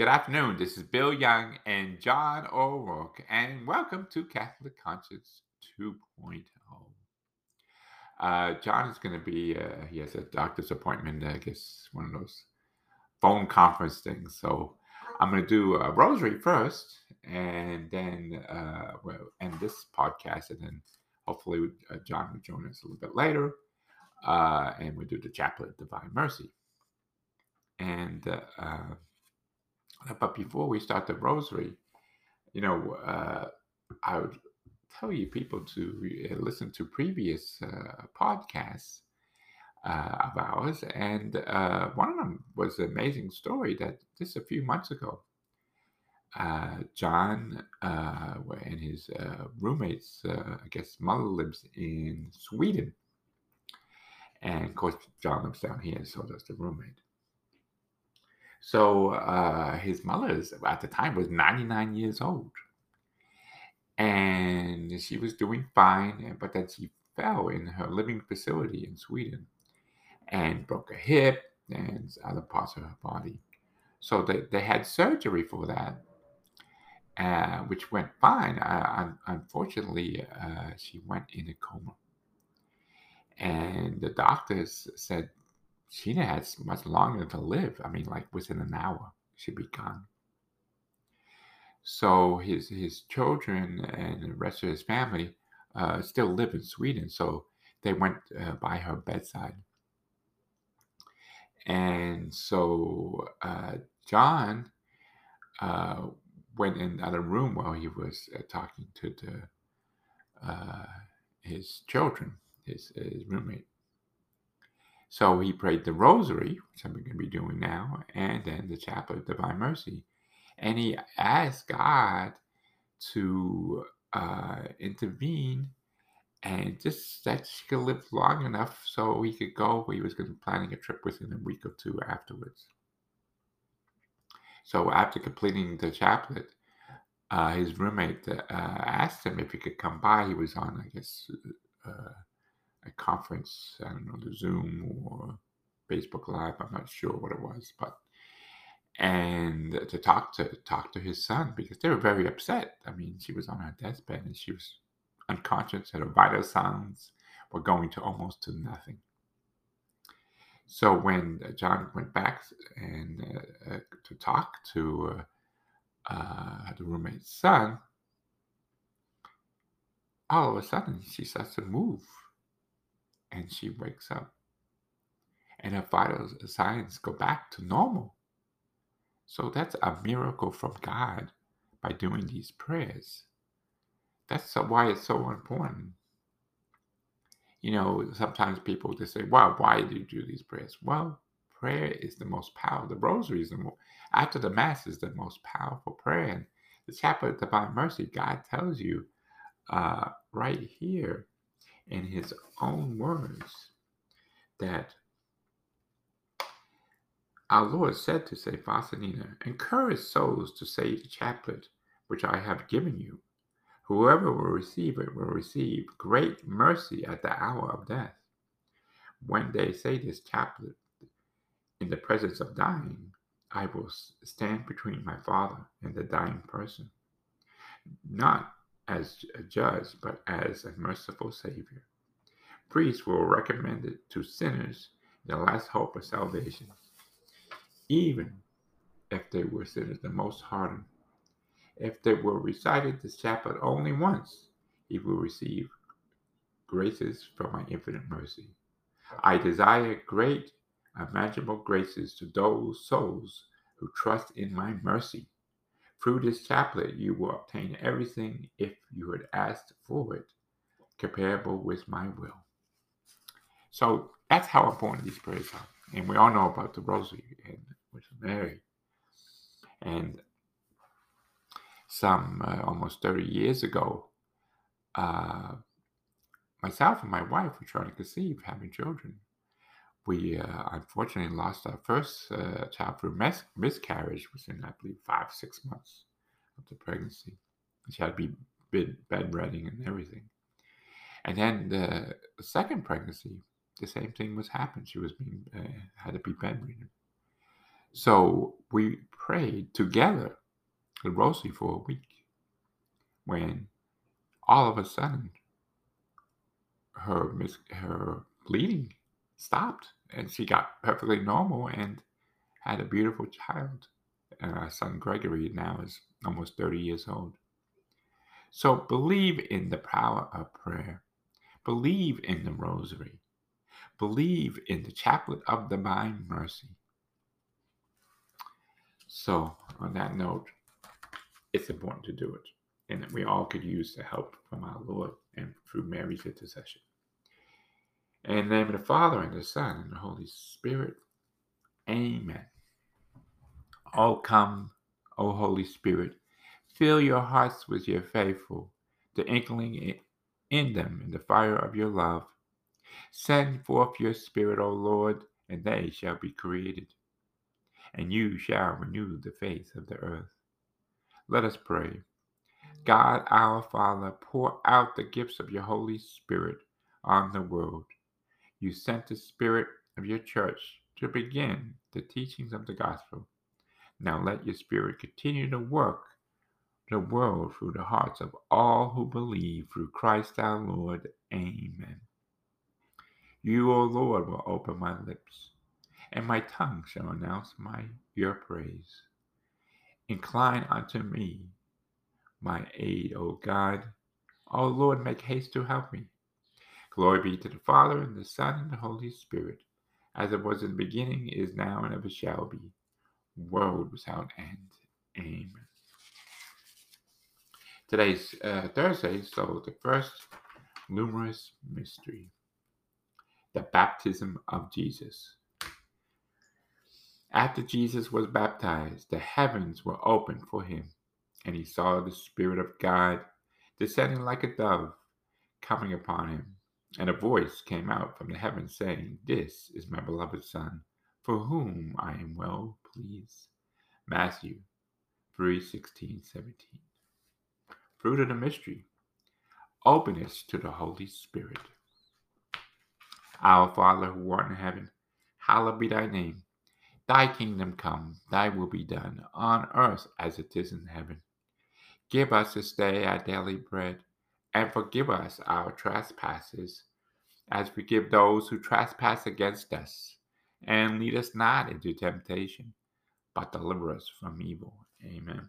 Good afternoon. This is Bill Young and John O'Rourke, and welcome to Catholic Conscience 2.0. Uh, John is going to be, uh, he has a doctor's appointment, I guess one of those phone conference things. So I'm going to do a rosary first, and then uh, well, end this podcast, and then hopefully uh, John will join us a little bit later, uh, and we do the Chaplet of Divine Mercy. And uh, uh, but before we start the rosary, you know, uh, I would tell you people to uh, listen to previous uh, podcasts uh, of ours, and uh, one of them was an amazing story that just a few months ago, uh, John and his roommates, I guess, mother lives in Sweden, and of course John lives down here, so does the roommate. So his mother at the time was 99 years old and she was doing fine, but then she fell in her living facility in Sweden and broke a hip and other parts of her body. So they, they had surgery for that, uh, which went fine. Uh, unfortunately, uh, she went in a coma. And the doctors said she had much longer to live. I mean, like within an hour, she'd be gone. So his his children and the rest of his family uh, still live in Sweden. So they went uh, by her bedside. And so uh, John uh, went in another room while he was uh, talking to the, uh, his children, his, his roommate. So he prayed the rosary, which I'm going to be doing now, and then the chaplet of divine mercy and he asked God to uh, intervene and just that she could live long enough so he could go. He was planning a trip within a week or two afterwards. So after completing the chaplet, uh, his roommate uh, asked him if he could come by. He was on, I guess, uh, a conference. I don't know, the Zoom or Facebook Live. I'm not sure what it was, but and to talk to talk to his son because they were very upset. I mean, she was on her deathbed and she was unconscious, and her vital signs were going to almost to nothing. So when John went back and uh, uh, to talk to uh, uh, the roommate's son, all of a sudden she starts to move, and she wakes up, and her vital signs go back to normal. So that's a miracle from God by doing these prayers. That's why it's so important. You know, sometimes people just say, "Well, why do you do these prayers?" Well, prayer is the most powerful. The rosary is the most, after the mass is the most powerful prayer. And the chaplet of divine mercy, God tells you uh, right here in His own words that our Lord said to St. Faustina, Encourage souls to say the chaplet which I have given you. Whoever will receive it will receive great mercy at the hour of death. When they say this chaplet in the presence of dying, I will stand between my Father and the dying person, not as a judge, but as a merciful Savior. Priests will recommend it to sinners, the last hope of salvation even if they were sinners the most hardened. If they were recited this chaplet only once, he will receive graces from my infinite mercy. I desire great, imaginable graces to those souls who trust in my mercy. Through this chaplet, you will obtain everything if you had asked for it, comparable with my will. So that's how important these prayers are. And we all know about the rosary and with Mary. And some uh, almost 30 years ago, uh, myself and my wife were trying to conceive, having children. We uh, unfortunately lost our first uh, child through mis- miscarriage within, I believe, five, six months of the pregnancy. She had to be bed- bedridden and everything. And then the, second pregnancy, the same thing was happening. She was being uh, had to be bedridden. So we prayed together the rosary for a week when all of a sudden her mis- her bleeding stopped and she got perfectly normal and had a beautiful child. And our son Gregory now is almost 30 years old. So believe in the power of prayer. Believe in the rosary. Believe in the chaplet of divine mercy. So, on that note, it's important to do it. And we all could use the help from our Lord and through Mary's intercession. In the name of the Father, and the Son, and the Holy Spirit. Amen. Oh, come, O Holy Spirit, fill your hearts with your faithful, the inkling in them in the fire of your love. Send forth your Spirit, O Lord, and they shall be created, and you shall renew the face of the earth. Let us pray. God our Father, pour out the gifts of your Holy Spirit on the world you sent the Spirit of your church to begin the teachings of the gospel. Now let your Spirit continue to work the world through the hearts of all who believe through Christ our Lord. Amen. You, O Lord, will open my lips, and my tongue shall announce my your praise. Incline unto me my aid, O God. O Lord, make haste to help me. Glory be to the Father, and the Son, and the Holy Spirit, as it was in the beginning, is now, and ever shall be, world without end. Amen. Today's uh, Thursday, so the first luminous mystery, the baptism of Jesus. After Jesus was baptized, the heavens were opened for him, and he saw the Spirit of God descending like a dove, coming upon him and a voice came out from the heavens saying, This is my beloved Son, for whom I am well pleased. Matthew 3 16, 17. Fruit of the mystery openness to the Holy Spirit. Our Father who art in heaven, hallowed be thy name. Thy kingdom come, thy will be done, on earth as it is in heaven. Give us this day our daily bread and forgive us our trespasses, as we forgive those who trespass against us. And lead us not into temptation, but deliver us from evil. Amen.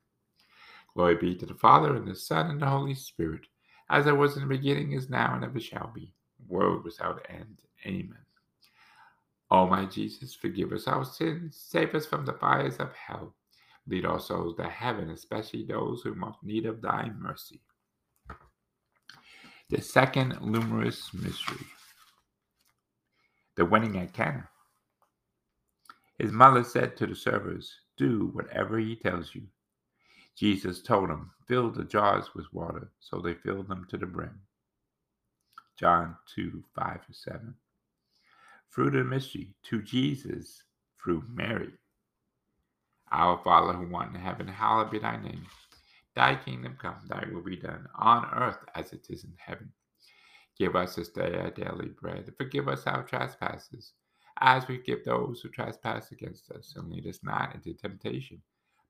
Glory be to the Father, and the Son, and the Holy Spirit, as it was in the beginning, is now, and ever shall be, world without end. Amen. O my Jesus, forgive us our sins, save us from the fires of hell. Lead our souls to heaven, especially those who most need of thy mercy. The second luminous mystery, the wedding at Cana. His mother said to the servers, Do whatever he tells you. Jesus told them, Fill the jars with water. So they filled them to the brim. John 2 5 7. Fruit of mystery, to Jesus through Mary. Our Father who art in heaven, hallowed be thy name. Thy kingdom come, thy will be done, on earth as it is in heaven. Give us this day our daily bread, and forgive us our trespasses, as we give those who trespass against us. And lead us not into temptation,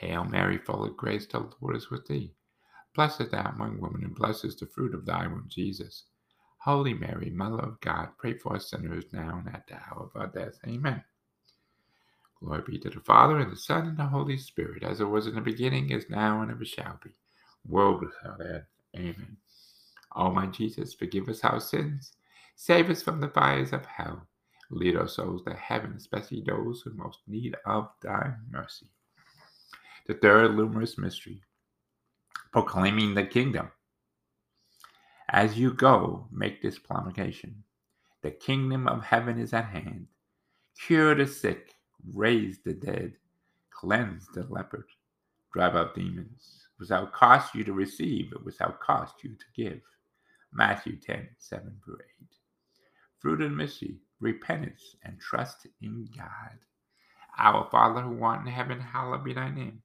Hail Mary, full of grace, the Lord is with thee. Blessed art thou among women, and blessed is the fruit of thy womb, Jesus. Holy Mary, Mother of God, pray for us sinners now and at the hour of our death. Amen. Glory be to the Father, and the Son, and the Holy Spirit, as it was in the beginning, is now, and ever shall be, world without end. Amen. O my Jesus, forgive us our sins, save us from the fires of hell, lead our souls to heaven, especially those who most need of thy mercy. The third luminous mystery, proclaiming the kingdom. As you go, make this proclamation The kingdom of heaven is at hand. Cure the sick, raise the dead, cleanse the leopard, drive out demons, without cost you to receive, without cost you to give. Matthew 10 7 through 8. Fruit of mercy, repentance, and trust in God. Our Father who art in heaven, hallowed be thy name.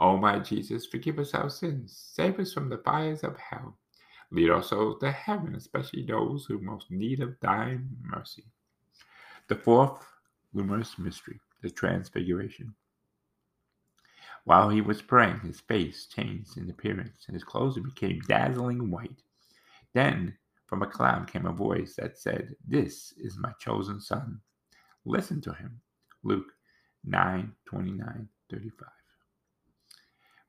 O my Jesus, forgive us our sins, save us from the fires of hell. Lead our souls to heaven, especially those who most need of thine mercy. The fourth luminous mystery, the Transfiguration. While he was praying, his face changed in appearance, and his clothes became dazzling white. Then from a cloud came a voice that said, This is my chosen son. Listen to him. Luke 9 29 35.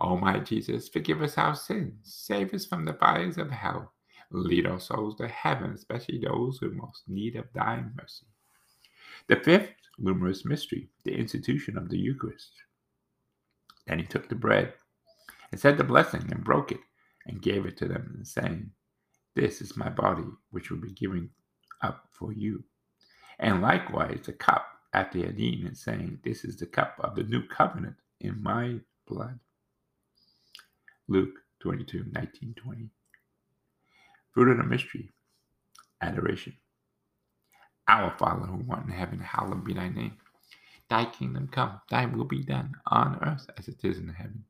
My Jesus, forgive us our sins, save us from the fires of hell, lead our souls to heaven, especially those who most need of thy mercy. The fifth luminous mystery, the institution of the Eucharist. Then he took the bread and said the blessing and broke it and gave it to them, saying, This is my body, which will be given up for you. And likewise the cup after he had and saying, This is the cup of the new covenant in my blood. Luke 22, 19, 20. Fruit of the mystery, adoration. Our Father who art in heaven, hallowed be thy name. Thy kingdom come, thy will be done on earth as it is in heaven.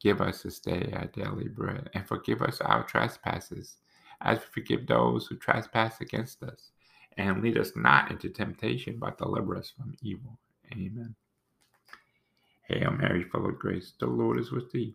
Give us this day our daily bread, and forgive us our trespasses, as we forgive those who trespass against us. And lead us not into temptation, but deliver us from evil. Amen. Hail Mary, full of grace, the Lord is with thee.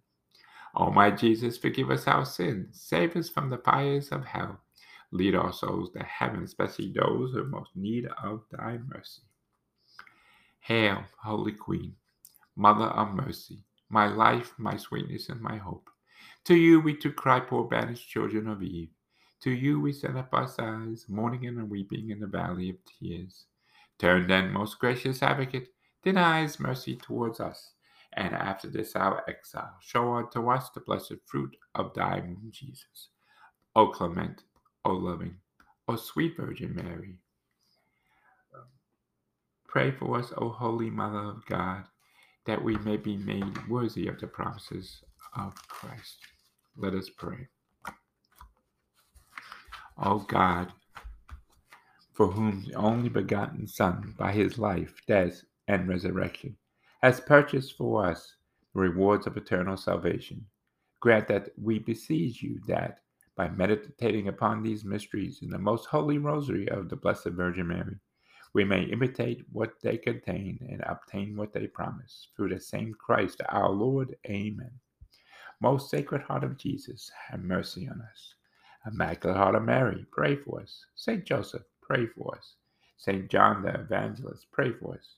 O my Jesus, forgive us our sins, save us from the fires of hell, lead our souls to heaven, especially those who most need of thy mercy. Hail, Holy Queen Mother of mercy, my life, my sweetness, and my hope. To you we to cry, poor banished children of Eve. To you we send up our sighs, mourning and weeping in the valley of tears. Turn then, most gracious advocate, eyes mercy towards us, and after this our exile, show unto us the blessed fruit of thy womb, Jesus. O clement, O loving, O sweet Virgin Mary. Pray for us, O Holy Mother of God that we may be made worthy of the promises of Christ. Let us pray. O God, for whom the only begotten Son, by his life, death, and resurrection, has purchased for us the rewards of eternal salvation, grant that we beseech you that, by meditating upon these mysteries in the most holy rosary of the Blessed Virgin Mary, we may imitate what they contain and obtain what they promise. Through the same Christ our Lord. Amen. Most Sacred Heart of Jesus, have mercy on us. Immaculate Heart of Mary, pray for us. Saint Joseph, pray for us. Saint John the Evangelist, pray for us.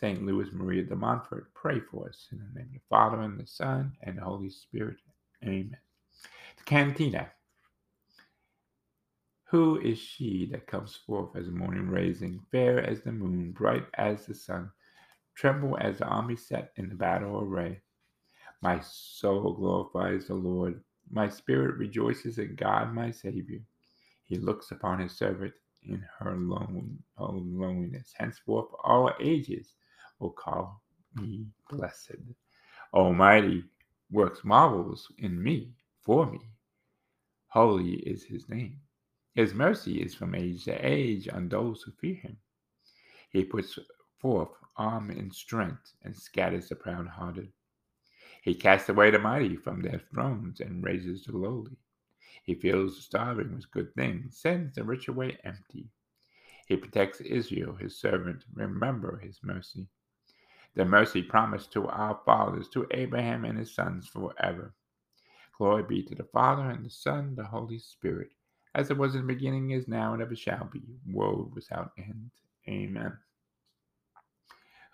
Saint Louis Maria de Montfort, pray for us. In the name of the Father, and the Son, and the Holy Spirit. Amen. The Cantina. Who is she that comes forth as the morning rising, fair as the moon, bright as the sun, tremble as the army set in the battle array? My soul glorifies the Lord. My spirit rejoices in God my Savior. He looks upon his servant in her lone, loneliness. Henceforth all ages will call me mm-hmm. blessed. Almighty works marvels in me, for me. Holy is his name. His mercy is from age to age on those who fear him. He puts forth arm and strength and scatters the proud hearted. He casts away the mighty from their thrones and raises the lowly. He fills the starving with good things, sends the rich away empty. He protects Israel, his servant. Remember his mercy. The mercy promised to our fathers, to Abraham and his sons forever. Glory be to the Father, and the Son, and the Holy Spirit, as it was in the beginning, is now, and ever shall be, world without end. Amen.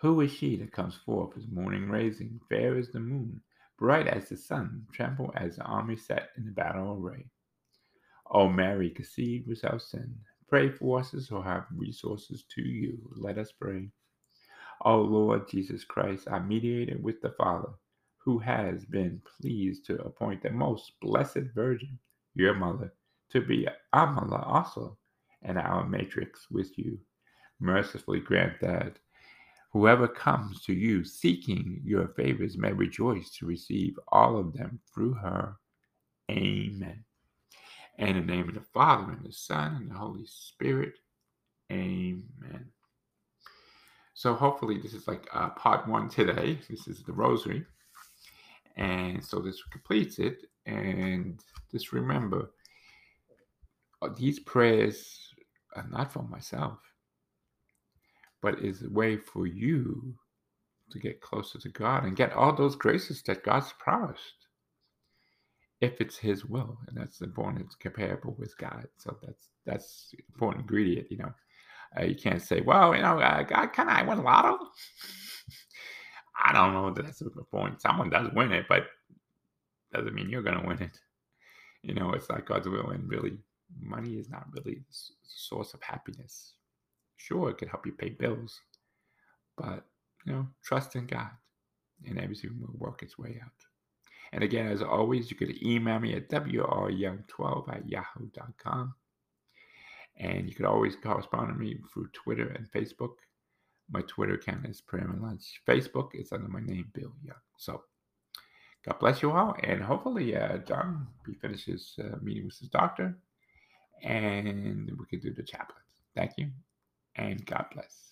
Who is she that comes forth as morning rising, fair as the moon, bright as the sun, tremble as the army set in the battle array? O Mary, conceived without sin, pray for us who have resources to you. Let us pray. O Lord Jesus Christ, our mediator with the Father, who has been pleased to appoint the most blessed Virgin, your mother, to be our mother also, and our matrix with you. Mercifully grant that whoever comes to you seeking your favors may rejoice to receive all of them through her. Amen. In the name of the Father, and the Son, and the Holy Spirit. Amen. So hopefully this is like uh, part one today. This is the rosary. And so this completes it. And just remember, uh, these prayers are not for myself, but is a way for you to get closer to God and get all those graces that God's promised. If it's His will, and that's important, it's comparable with God. So that's that's important ingredient, you know. Uh, you can't say, well, you know, uh, God, can I win lotto? I don't know that that's the point. Someone does win it, but doesn't mean you're going to win it. You know, it's not God's will, and really, money is not really the source of happiness. Sure, it could help you pay bills, but you know, trust in God, and everything will work its way out. And again, as always, you could email me at wryoung12 at yahoo.com. And you could always correspond with me through Twitter and Facebook. My Twitter account is Prayer Lunch. Facebook is under my name, Bill Young. So God bless you all. And hopefully, uh, John, he finishes uh, meeting with his doctor and we can do the chaplet. Thank you. And God bless.